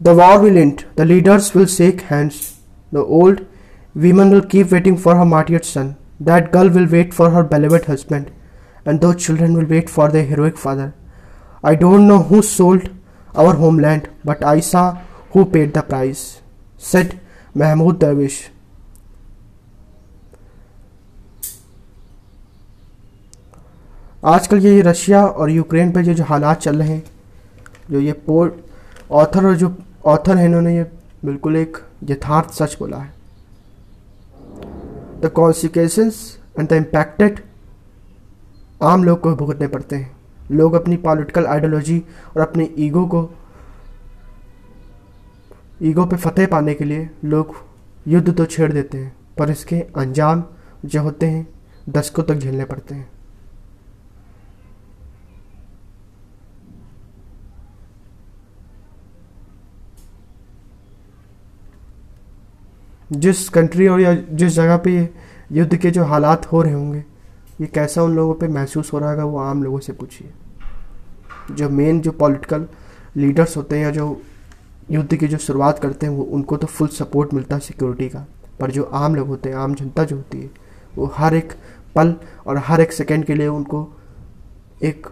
The war will end. The leaders will shake hands. The old woman will keep waiting for her martyred son. That girl will wait for her beloved husband. And those children will wait for their heroic father. I don't know who sold our homeland, but I saw who paid the price, said Mahmoud Darwish. आजकल ये Russia और Ukraine पर जो जो हालात चल रहे हैं जो ये पोर्ट ऑथर और जो ऑथर है इन्होंने ये बिल्कुल एक यथार्थ सच बोला है। The consequences and the impacted आम लोग को भुगतने पड़ते हैं। लोग अपनी पॉलिटिकल आइडियोलॉजी और अपने ईगो को ईगो पे फतेह पाने के लिए लोग युद्ध तो छेड़ देते हैं, पर इसके अंजाम जो होते हैं दशकों तक झेलने पड़ते हैं। जिस कंट्री और या जिस जगह पे युद्ध के जो हालात हो रहे होंगे, ये कैसा उन लोगों पे महसूस हो रहा होगा, वो आम लोगों से पूछिए। जो मेन जो पॉलिटिकल लीडर्स होते हैं या जो युद्ध की जो शुरुआत करते हैं, वो उनको तो फुल सपोर्ट मिलता है सिक्योरिटी का। पर जो आम लोग होते हैं, आम जनता जो होती है, वो हर एक पल और हर एक सेकेंड के लिए उनको एक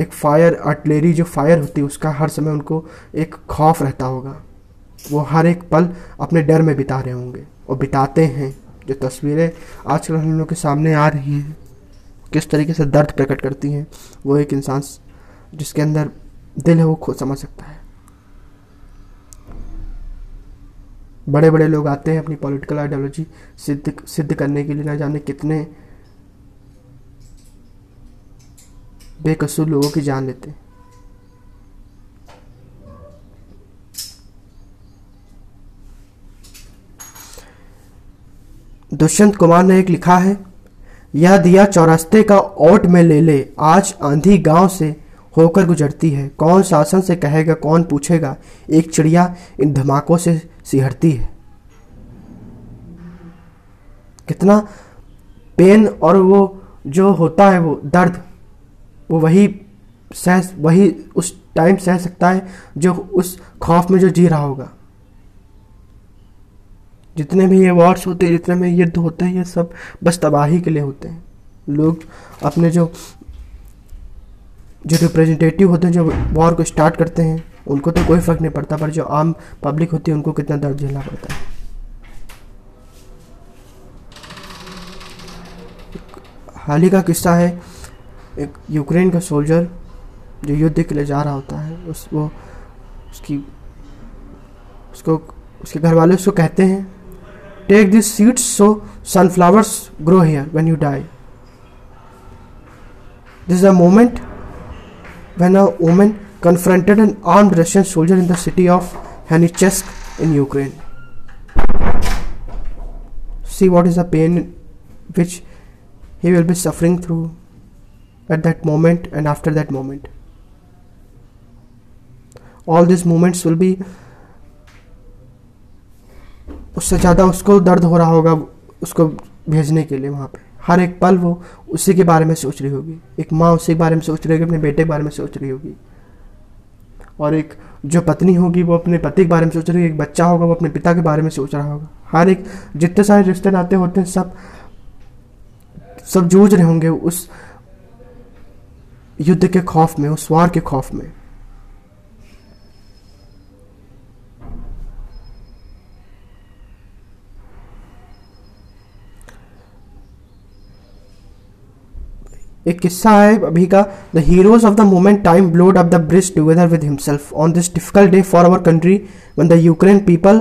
एक फायर आर्टलरी जो फायर होती है, उसका हर समय उनको एक खौफ रहता होगा। वो हर एक पल अपने डर में बिता रहे होंगे और बिताते हैं जो तस्वीरें आजकल हम लोग के सामने आ रही हैं। किस तरीके से दर्द प्रकट करती हैं, वो एक इंसान जिसके अंदर दिल है, वो खुद समझ सकता है। बड़े बड़े लोग आते हैं अपनी पॉलिटिकल आइडियोलॉजी सिद्ध सिद्ध करने के लिए, ना जाने कितने बेकसूर लोगों की जान लेते हैं। दुष्यंत कुमार ने एक लिखा है, यह दिया चौरास्ते का ओट में ले ले, आज आंधी गाँव से होकर गुजरती है। कौन शासन से कहेगा, कौन पूछेगा, एक चिड़िया इन धमाकों से सिहरती है। कितना पेन और वो जो होता है वो दर्द, वो वही सह, वही उस टाइम सह सकता है जो उस खौफ में जो जी रहा होगा। जितने भी ये वॉर्स होते हैं, जितने भी युद्ध होते हैं, ये सब बस तबाही के लिए होते हैं। लोग अपने जो जो रिप्रेजेंटेटिव होते हैं, जो वॉर को स्टार्ट करते हैं, उनको तो कोई फ़र्क नहीं पड़ता, पर जो आम पब्लिक होती है, उनको कितना दर्द झेलना पड़ता है। हाल ही का किस्सा है, एक यूक्रेन का सोल्जर जो युद्ध के लिए जा रहा होता है, उस वो, उसकी, उसको, उसके घर वाले उसको कहते हैं Take these seeds so sunflowers grow here when you die. This is a moment when a woman confronted an armed Russian soldier in the city of Hanichesk in Ukraine. See what is the pain which he will be suffering through at that moment and after that moment. All these moments will be उससे ज़्यादा उसको दर्द हो रहा होगा उसको भेजने के लिए वहाँ पे। हर एक पल वो उसी के बारे में सोच रही होगी। एक माँ उसी के बारे में सोच रही होगी, अपने बेटे के बारे में सोच रही होगी। और एक जो पत्नी होगी, वो अपने पति के बारे में सोच रही होगी, एक बच्चा होगा, वो अपने पिता के बारे में सोच रहा होगा। हर एक जितने सारे रिश्ते नाते होते हैं, सब सब जूझ रहे होंगे उस युद्ध के खौफ में, उस वार के खौफ में। एक किस्सा है अभी का। The heroes of the moment time blowed off the bridge together with himself on this difficult day for our country when the Ukraine people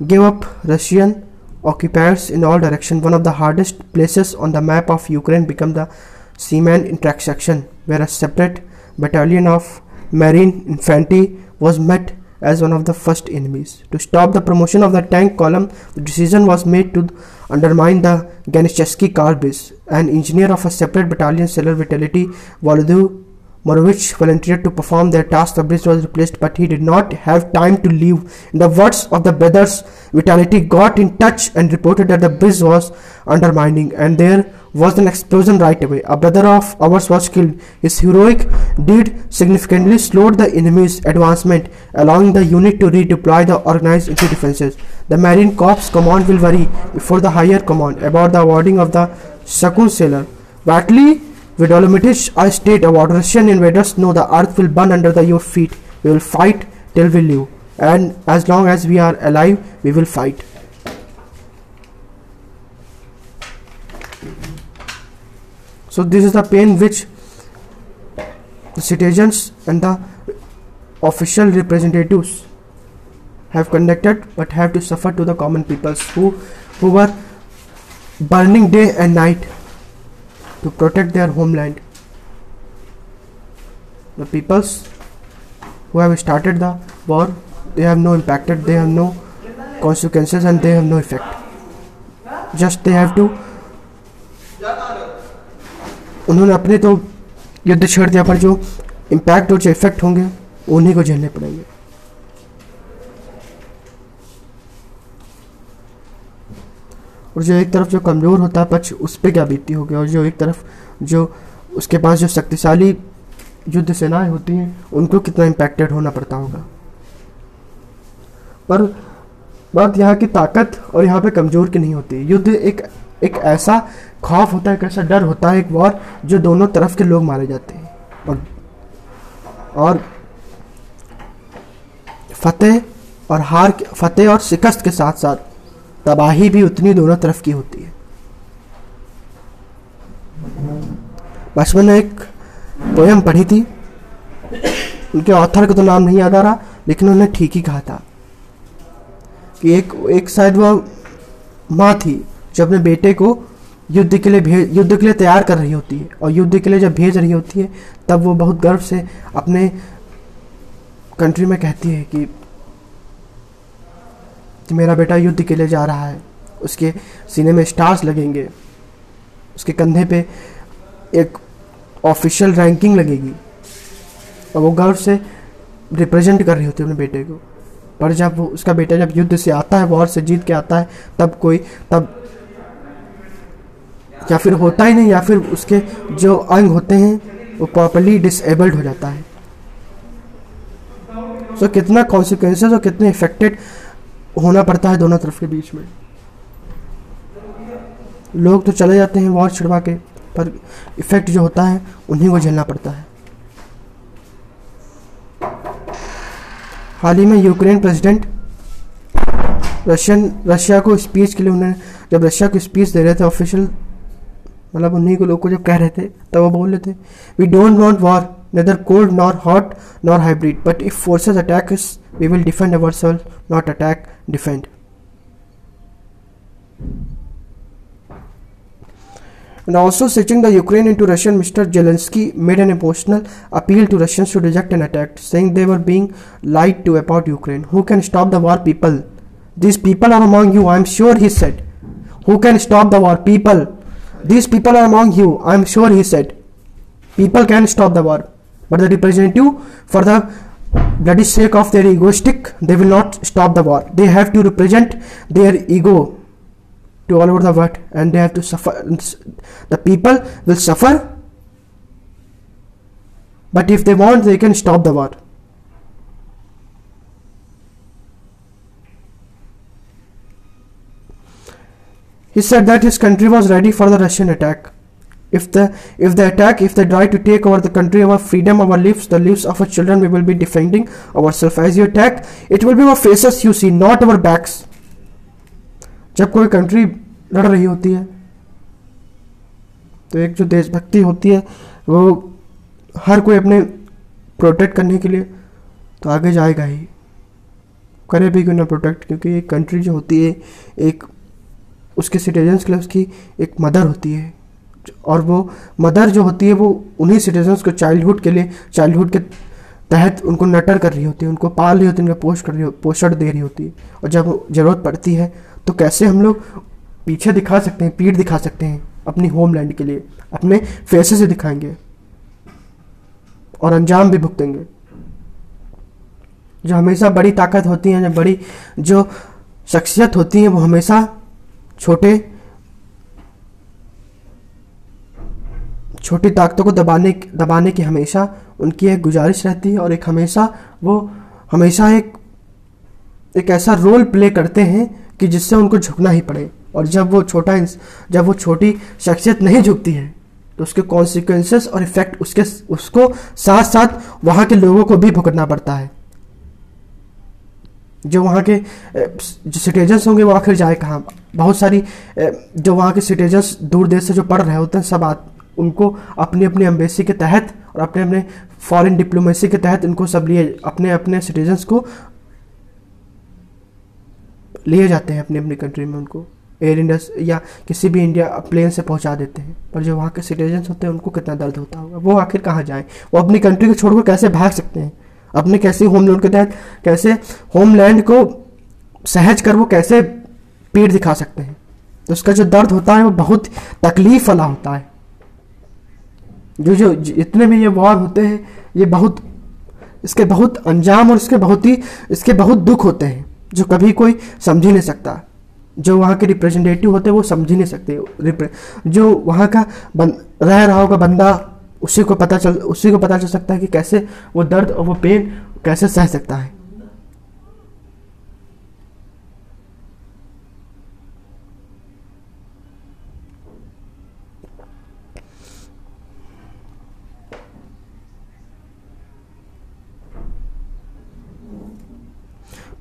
give up Russian occupiers in all direction one of the hardest places on the map of Ukraine become the seaman interaction where a separate battalion of marine infantry was met as one of the first enemies. To stop the promotion of the tank column, the decision was made to undermine the Ganiszewski car base. An engineer of a separate battalion, Cellar Vitality, Volodyu Morovich volunteered to perform their task. The bridge was replaced, but he did not have time to leave. In the words of the brothers, Vitality got in touch and reported that the bridge was undermining, and there was an explosion right away. A brother of ours was killed. His heroic deed significantly slowed the enemy's advancement, allowing the unit to redeploy the organized into defenses. The Marine Corps command will worry before the higher command about the awarding of the Shakun sailor. Watley with Dolomitic, I state about Russian invaders know the earth will burn under the, your feet. We will fight till we live. And as long as we are alive, we will fight. So this is the pain which the citizens and the official representatives have conducted but have to suffer to the common peoples who who were burning day and night to protect their homeland. The peoples who have started the war, they have no impacted, they have no consequences and they have no effect. Just they have to उन्होंने अपने तो युद्ध छेड़ दिया पर जो impact और जो इफ़ेक्ट होंगे उन्हीं को झेलने पड़ेंगे और जो एक तरफ़ जो कमज़ोर होता है, पक्ष उस पर क्या बीतती होगी? और जो एक तरफ़ जो उसके पास जो शक्तिशाली युद्ध सेनाएँ होती हैं, उनको कितना इम्पैक्टेड होना पड़ता होगा? पर बात यहाँ की ताकत और यहाँ पे कमज़ोर की नहीं होती। युद्ध एक एक ऐसा खौफ होता है, एक ऐसा डर होता है, एक वॉर जो दोनों तरफ़ के लोग मारे जाते हैं। और और फतेह और हार फतेह और शिकस्त के साथ साथ तबाही भी उतनी दोनों तरफ़ की होती है। बचपन में एक पोएम पढ़ी थी। उनके ऑथर का तो नाम नहीं याद आ रहा, लेकिन उन्होंने ठीक ही कहा था कि एक एक शायद वह माँ थी जो अपने बेटे को युद्ध के लिए भेज, युद्ध के लिए तैयार कर रही होती है और युद्ध के लिए जब भेज रही होती है, तब वो बहुत गर्व से अपने कंट्री में कहती है कि कि मेरा बेटा युद्ध के लिए जा रहा है। उसके सीने में स्टार्स लगेंगे। उसके कंधे पे एक ऑफिशियल रैंकिंग लगेगी। और वो गर्व से रिप्रेजेंट कर रही होती है अपने बेटे को। पर जब वो उसका बेटा जब युद्ध से आता है वॉर से जीत के आता है तब कोई तब या फिर होता ही नहीं या फिर उसके जो अंग होते हैं वो प्रॉपरली डिसेबल्ड हो जाता है। सो so, कितना कॉन्सिक्वेंसेस और कितने इफेक्टेड होना पड़ता है दोनों तरफ़ के बीच में। लोग तो चले जाते हैं वॉर छिड़वा के, पर इफ़ेक्ट जो होता है, उन्हीं को झेलना पड़ता है। हाल ही में यूक्रेन प्रेसिडेंट रशियन, रशिया को स्पीच के लिए उन्होंने, जब रशिया को स्पीच दे रहे थे ऑफिशियल मतलब उन्हीं को लोग को जब कह रहे थे, तब वो बोल रहे थे we don't want war neither cold nor hot nor hybrid but if forces attack us we will defend ourselves not attack defend and also switching the Ukraine into Russian, Mr. Zelensky made an emotional appeal to Russians to reject an attack, saying they were being lied to about Ukraine. Who can stop the war, people? These people are among you, I am sure, he said. Who can stop the war, people? These people are among you, I am sure, he said. People can stop the war, but the representative, for the bloody sake of their egoistic, they will not stop the war. They have to represent their ego to all over the world and they have to suffer the people will suffer. But if they want they can stop the war. He said that his country was ready for the russian attack if the if the attack if they try to take over the country our freedom our lives the lives of our children we will be defending ourselves as you attack it will be our faces you see not our backs जब कोई country लड़ रही होती है तो एक जो देशभक्ति होती है वो हर कोई अपने प्रोटेक्ट करने के लिए तो आगे जाएगा ही करे भी क्यों ना प्रोटेक्ट क्योंकि एक कंट्री जो होती है एक उसके सिटीजन्स के लिए उसकी एक मदर होती है और वो मदर जो होती है, वो उन्हीं सिटीजन्स को चाइल्डहुड के लिए चाइल्डहुड के तहत उनको नटर कर रही होती है, उनको पाल रही होती है, उनको पोस्ट कर रही पोषण दे रही होती है। और जब ज़रूरत पड़ती है तो कैसे हम लोग पीछे दिखा सकते हैं, पीठ दिखा सकते हैं अपनी होमलैंड के लिए, अपने फेसे से दिखाएँगे और अंजाम भी भुगतेंगे। जो हमेशा बड़ी ताकत होती है, जो बड़ी जो शख्सियत होती है, वो हमेशा छोटे छोटी ताकतों को दबाने दबाने की हमेशा उनकी एक गुजारिश रहती है और एक हमेशा वो, हमेशा एक एक ऐसा रोल प्ले करते हैं कि जिससे उनको झुकना ही पड़े। और जब वो छोटा जब वो छोटी शख्सियत नहीं झुकती है तो उसके कॉन्सिक्वेंसेस और इफ़ेक्ट उसके, उसको साथ साथ वहाँ के लोगों को भी भुगतना पड़ता है। जो वहाँ के जो सिटीजन्स होंगे वो आखिर जाए कहाँ? बहुत सारी जो वहाँ के सिटीजन्स दूर देश से जो पढ़ रहे होते हैं, सब उनको अपनी अपनी एम्बेसी के तहत और अपने अपने फॉरेन डिप्लोमेसी के तहत इनको सब लिए, अपने अपने सिटीजन्स को लिए जाते हैं अपनी अपनी कंट्री में उनको। एयर इंडस या किसी भी इंडिया प्लेन से पहुँचा देते हैं। पर जो वहाँ के सिटीजन होते हैं, उनको कितना दर्द होता होगा? वो आखिर कहाँ जाए? वो अपनी कंट्री को छोड़कर कैसे भाग सकते हैं? अपने कैसे होमलैंड के तहत कैसे होमलैंड को सहज कर वो कैसे पीठ दिखा सकते हैं? तो उसका जो दर्द होता है, वो बहुत तकलीफ़ वाला होता है। जो जो इतने भी ये वॉर होते हैं ये बहुत इसके बहुत अंजाम और इसके बहुत ही इसके बहुत दुख होते हैं जो कभी कोई समझ ही नहीं सकता। जो वहाँ के रिप्रेजेंटेटिव होते हैं वो समझ ही नहीं सकते। जो वहाँ का बन, रह रहा होगा बंदा उसी को पता चल उसी को पता चल सकता है कि कैसे वो दर्द और वो पेन कैसे सह सकता है।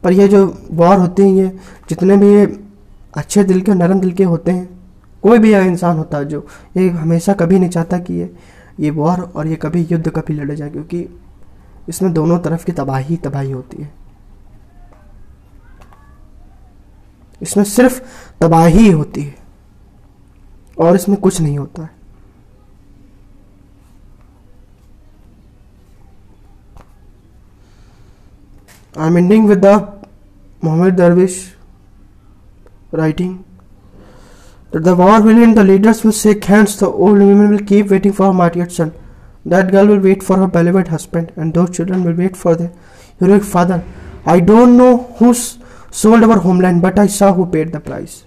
पर ये जो वॉर होती हैं, ये जितने भी ये अच्छे दिल के नरम दिल के होते हैं, कोई भी इंसान होता है जो ये हमेशा कभी नहीं चाहता कि ये ये वॉर और ये कभी युद्ध कभी लड़े जाए, क्योंकि इसमें दोनों तरफ़ की तबाही तबाही होती है। इसमें सिर्फ़ तबाही होती है और इसमें कुछ नहीं होता है। Am ending with the Mohammed Darwish writing That the war will end, the leaders will shake hands, the old women will keep waiting for her martyred son. That girl will wait for her beloved husband, and those children will wait for their heroic father. I don't know who sold our homeland, but I saw who paid the price.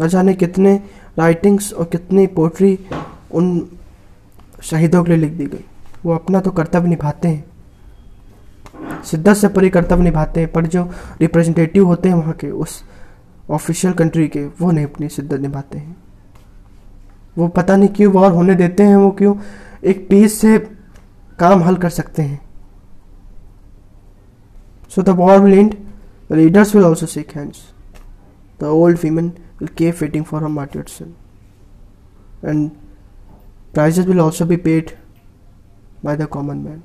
न जाने कितने writings और कितनी pottery उन शहीदों के लिए लिख दी गई वो अपना तो कर्तव्य निभाते हैं शिद्दत से पूरी कर्तव्य निभाते हैं, पर जो रिप्रेजेंटेटिव होते हैं वहाँ के, उस ऑफिशियल कंट्री के, वो नहीं अपनी शिद्दत निभाते हैं। वो पता नहीं क्यों वॉर होने देते हैं, वो क्यों एक पीस से काम हल कर सकते हैं। So the war will end the leaders will also shake hands the old women will keep waiting for son. And prices will also be paid by the common man.